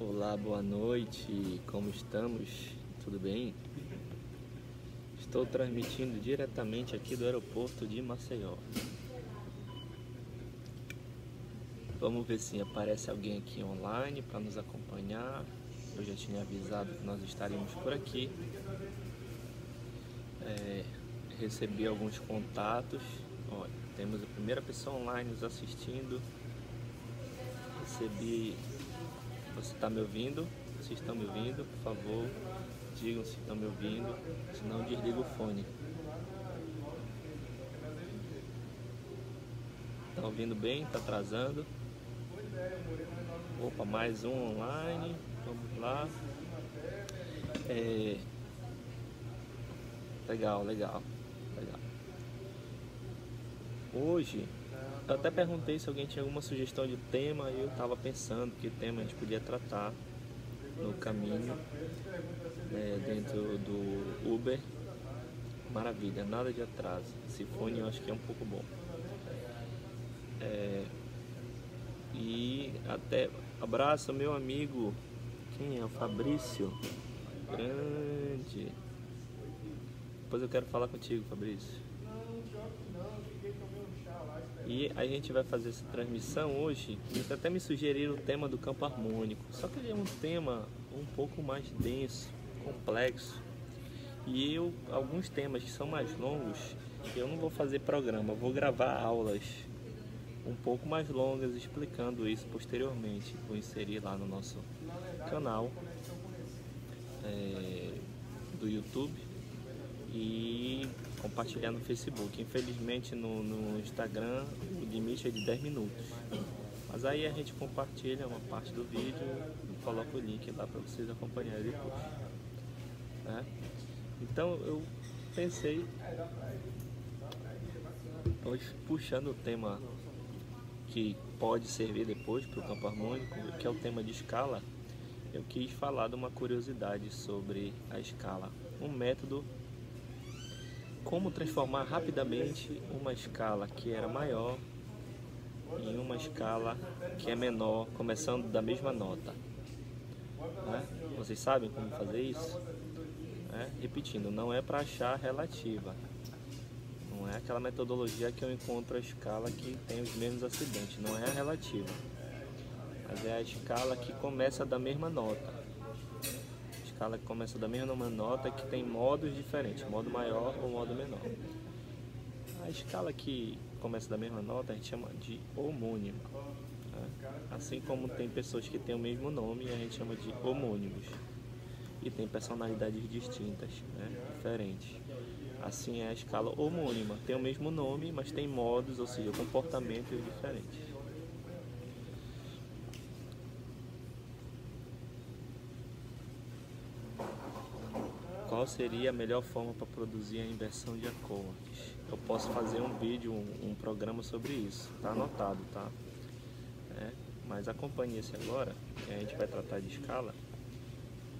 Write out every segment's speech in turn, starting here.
Olá, boa noite, como estamos? Tudo bem? Estou transmitindo diretamente aqui do aeroporto de Maceió. Vamos ver se aparece alguém aqui online para nos acompanhar. Eu já tinha avisado que nós estaríamos por aqui. É, recebi alguns contatos. Olha, temos a primeira pessoa online nos assistindo. Recebi. Você está me ouvindo? Se estão me ouvindo, por favor, digam se estão me ouvindo. Senão desliga o fone. Tá ouvindo bem? Tá atrasando? Opa, mais um online. Vamos lá. É... Legal, legal, legal. Hoje, eu até perguntei se alguém tinha alguma sugestão de tema e eu estava pensando que tema a gente podia tratar no caminho né, dentro do Uber. Maravilha, nada de atraso. Esse fone eu acho que é um pouco bom. É, e até abraço meu amigo. Quem é? O Fabrício. Grande. Depois eu quero falar contigo, Fabrício. E a gente vai fazer essa transmissão hoje. Eles até me sugeriram o tema do campo harmônico. Só que ele é um tema um pouco mais denso, complexo. E eu, alguns temas que são mais longos, eu não vou fazer programa, vou gravar aulas um pouco mais longas explicando isso posteriormente. Vou inserir lá no nosso canal é, do YouTube e compartilhar no Facebook. Infelizmente no, no Instagram o limite é de 10 minutos. Mas aí a gente compartilha uma parte do vídeo e coloca o link lá para vocês acompanharem depois. Né? Então eu pensei, hoje puxando o tema que pode servir depois para o campo harmônico, que é o tema de escala, eu quis falar de uma curiosidade sobre a escala, um método como transformar rapidamente uma escala que era maior em uma escala que é menor, começando da mesma nota. Né? Vocês sabem como fazer isso? É? Repetindo, não é para achar relativa. Não é aquela metodologia que eu encontro a escala que tem os mesmos acidentes. Não é a relativa. Mas é a escala que começa da mesma nota escala que começa da mesma nota que tem modos diferentes, modo maior ou modo menor. A escala que começa da mesma nota a gente chama de homônima. Né? Assim como tem pessoas que têm o mesmo nome, a gente chama de homônimos. E tem personalidades distintas, né? diferentes. Assim é a escala homônima. Tem o mesmo nome, mas tem modos, ou seja, comportamentos diferentes. Qual seria a melhor forma para produzir a inversão de acordes. Eu posso fazer um vídeo, um, um programa sobre isso, tá anotado, tá? É, mas acompanhe esse agora, que a gente vai tratar de escala,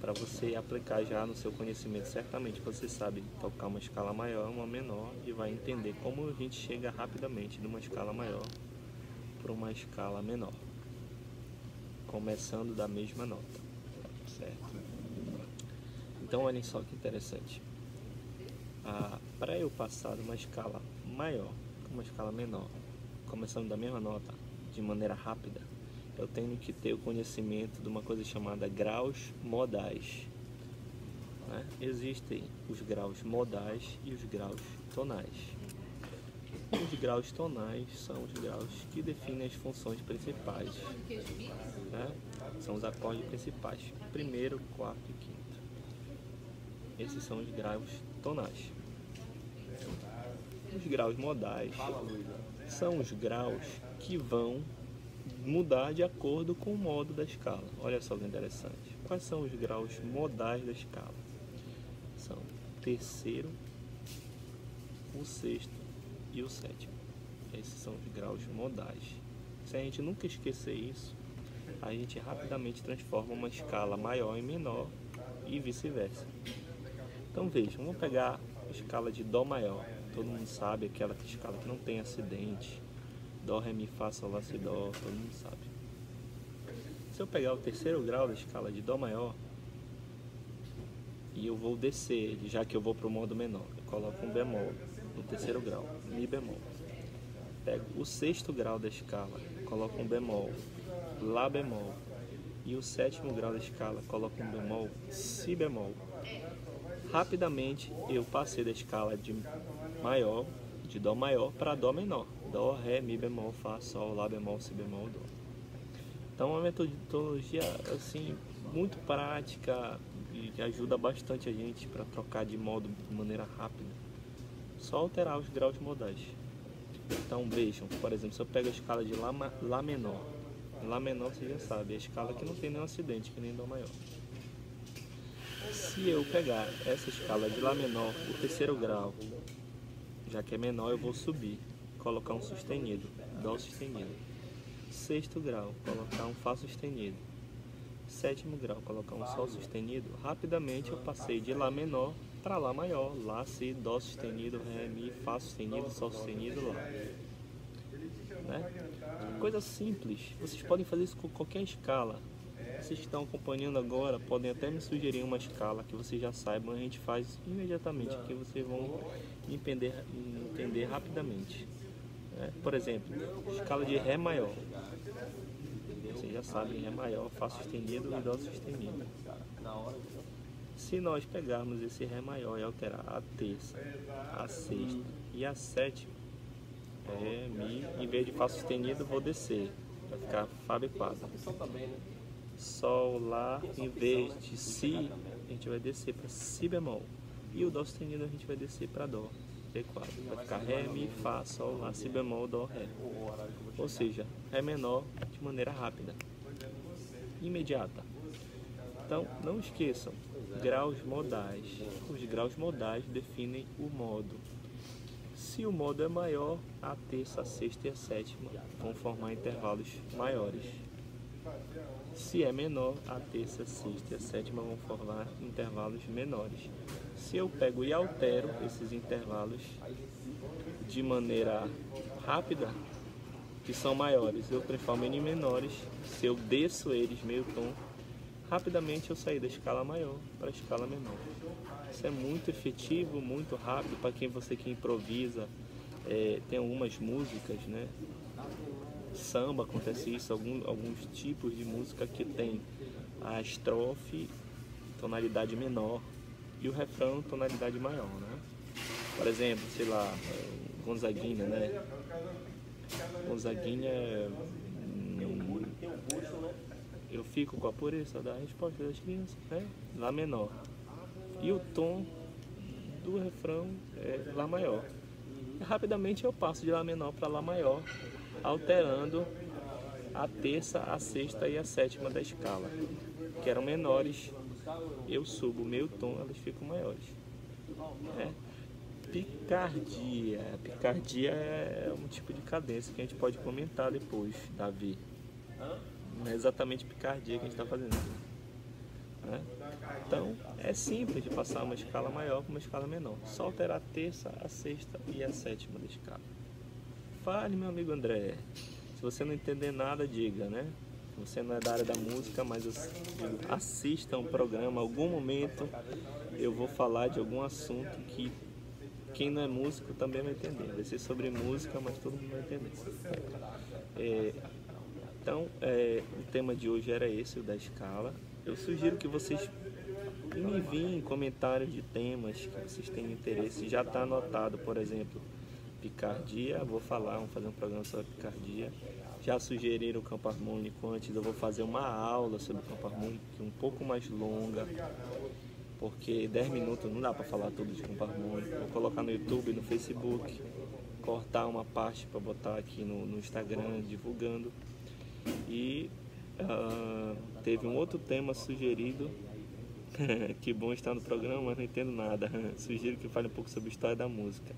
para você aplicar já no seu conhecimento. Certamente você sabe tocar uma escala maior, uma menor e vai entender como a gente chega rapidamente de uma escala maior para uma escala menor, começando da mesma nota, certo? Então olhem só que interessante. Ah, Para eu passar de uma escala maior para uma escala menor, começando da mesma nota, de maneira rápida, eu tenho que ter o conhecimento de uma coisa chamada graus modais. Né? Existem os graus modais e os graus tonais. Os graus tonais são os graus que definem as funções principais. Né? São os acordes principais, primeiro, quarto e quinto. Esses são os graus tonais. Os graus modais são os graus que vão mudar de acordo com o modo da escala. Olha só que interessante. Quais são os graus modais da escala? São o terceiro, o sexto e o sétimo. Esses são os graus modais. Se a gente nunca esquecer isso, a gente rapidamente transforma uma escala maior em menor e vice-versa. Então vejam, vamos pegar a escala de Dó maior. Todo mundo sabe aquela escala que não tem acidente. Dó, Ré, Mi, Fá, Sol, Lá, Si, Dó, todo mundo sabe. Se eu pegar o terceiro grau da escala de Dó maior e eu vou descer já que eu vou para o modo menor, eu coloco um bemol no terceiro grau, Mi bemol. Pego o sexto grau da escala, coloco um bemol, Lá bemol. E o sétimo grau da escala, coloco um bemol, Si bemol. Rapidamente eu passei da escala de maior, de Dó maior, para Dó menor. Dó, Ré, Mi bemol, Fá, Sol, Lá bemol, Si bemol, Dó. Então é uma metodologia assim muito prática e que ajuda bastante a gente para trocar de modo de maneira rápida. Só alterar os graus modais. Então vejam, por exemplo, se eu pego a escala de Lá, Lá menor, Lá menor você já sabe, é a escala que não tem nenhum acidente, que nem Dó maior. Se eu pegar essa escala de Lá menor, o terceiro grau, já que é menor, eu vou subir, colocar um sustenido, Dó sustenido Sexto grau, colocar um Fá sustenido. Sétimo grau, colocar um Sol sustenido. Rapidamente eu passei de Lá menor para Lá maior. Lá, Si, Dó sustenido, Ré, Mi, Fá sustenido, Sol sustenido, Lá. Né? Coisa simples. Vocês podem fazer isso com qualquer escala. Vocês que estão acompanhando agora podem até me sugerir uma escala que vocês já saibam. A gente faz imediatamente, que vocês vão entender, entender rapidamente. Né? Por exemplo, escala de Ré maior. Vocês já sabem, Ré maior, Fá sustenido e Dó sustenido. Se nós pegarmos esse Ré maior e alterar a terça, a sexta e a sétima, Ré, Mi, em vez de Fá sustenido, vou descer. Vai ficar Fá B4. Sol, Lá, em vez de Si, a gente vai descer para Si bemol. E o Dó sustenido a gente vai descer para Dó. B4. Vai ficar Ré, Mi, Fá, Sol, Lá, Si bemol, Dó, Ré. Ou seja, Ré menor de maneira rápida, imediata. Então, não esqueçam, graus modais. Os graus modais definem o modo. Se o modo é maior, a terça, a sexta e a sétima vão formar intervalos maiores. Se é menor, a terça, a sexta e a sétima vão formar intervalos menores. Se eu pego e altero esses intervalos de maneira rápida, que são maiores, eu transformo em menores. Se eu desço eles meio tom, rapidamente eu saio da escala maior para a escala menor. Isso é muito efetivo, muito rápido para quem você que improvisa. É, tem algumas músicas, né? Samba acontece isso, algum, alguns tipos de música que tem a estrofe tonalidade menor e o refrão tonalidade maior, né? Por exemplo, sei lá, é, Gonzaguinha, né? Gonzaguinha hum, eu fico com a pureza da resposta das crianças, né? Lá menor. E o tom do refrão é Lá maior. Rapidamente eu passo de Lá menor para Lá maior, alterando a terça, a sexta e a sétima da escala, que eram menores eu subo o meu tom, elas ficam maiores. É. Picardia. Picardia é um tipo de cadência que a gente pode comentar depois, Davi. Não é exatamente picardia que a gente está fazendo. Né? Então, é simples de passar uma escala maior para uma escala menor. Só alterar a terça, a sexta e a sétima da escala. Fale, meu amigo André. Se você não entender nada, diga, né? você não é da área da música, mas assista um programa, algum momento eu vou falar de algum assunto que quem não é músico também vai entender. Vai ser sobre música, mas todo mundo vai entender. É, então, é, o tema de hoje era esse, o da escala. Eu sugiro que vocês me enviem comentários de temas que vocês têm interesse. Já está anotado, por exemplo, picardia. Vou falar, vamos fazer um programa sobre picardia. Já sugeriram o campo harmônico antes, eu vou fazer uma aula sobre o campo harmônico um pouco mais longa, porque 10 minutos não dá para falar tudo de campo harmônico. Vou colocar no YouTube, no Facebook, cortar uma parte para botar aqui no, no, Instagram divulgando. E uh, teve um outro tema sugerido. que bom estar no programa, mas não entendo nada. Sugiro que fale um pouco sobre a história da música.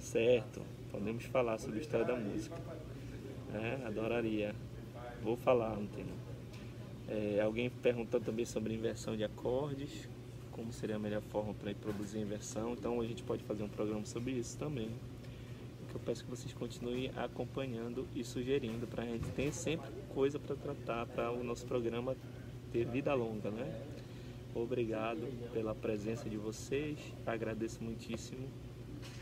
Certo, podemos falar sobre a história da música. É, adoraria. Vou falar, não tem é, Alguém perguntou também sobre inversão de acordes, como seria a melhor forma para produzir inversão. Então a gente pode fazer um programa sobre isso também. Que eu peço que vocês continuem acompanhando e sugerindo para a gente ter sempre coisa para tratar para o nosso programa ter vida longa, né? Obrigado pela presença de vocês, agradeço muitíssimo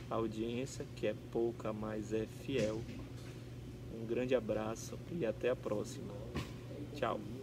audiência, que é pouca, mas é fiel. Um grande abraço e até a próxima. Tchau.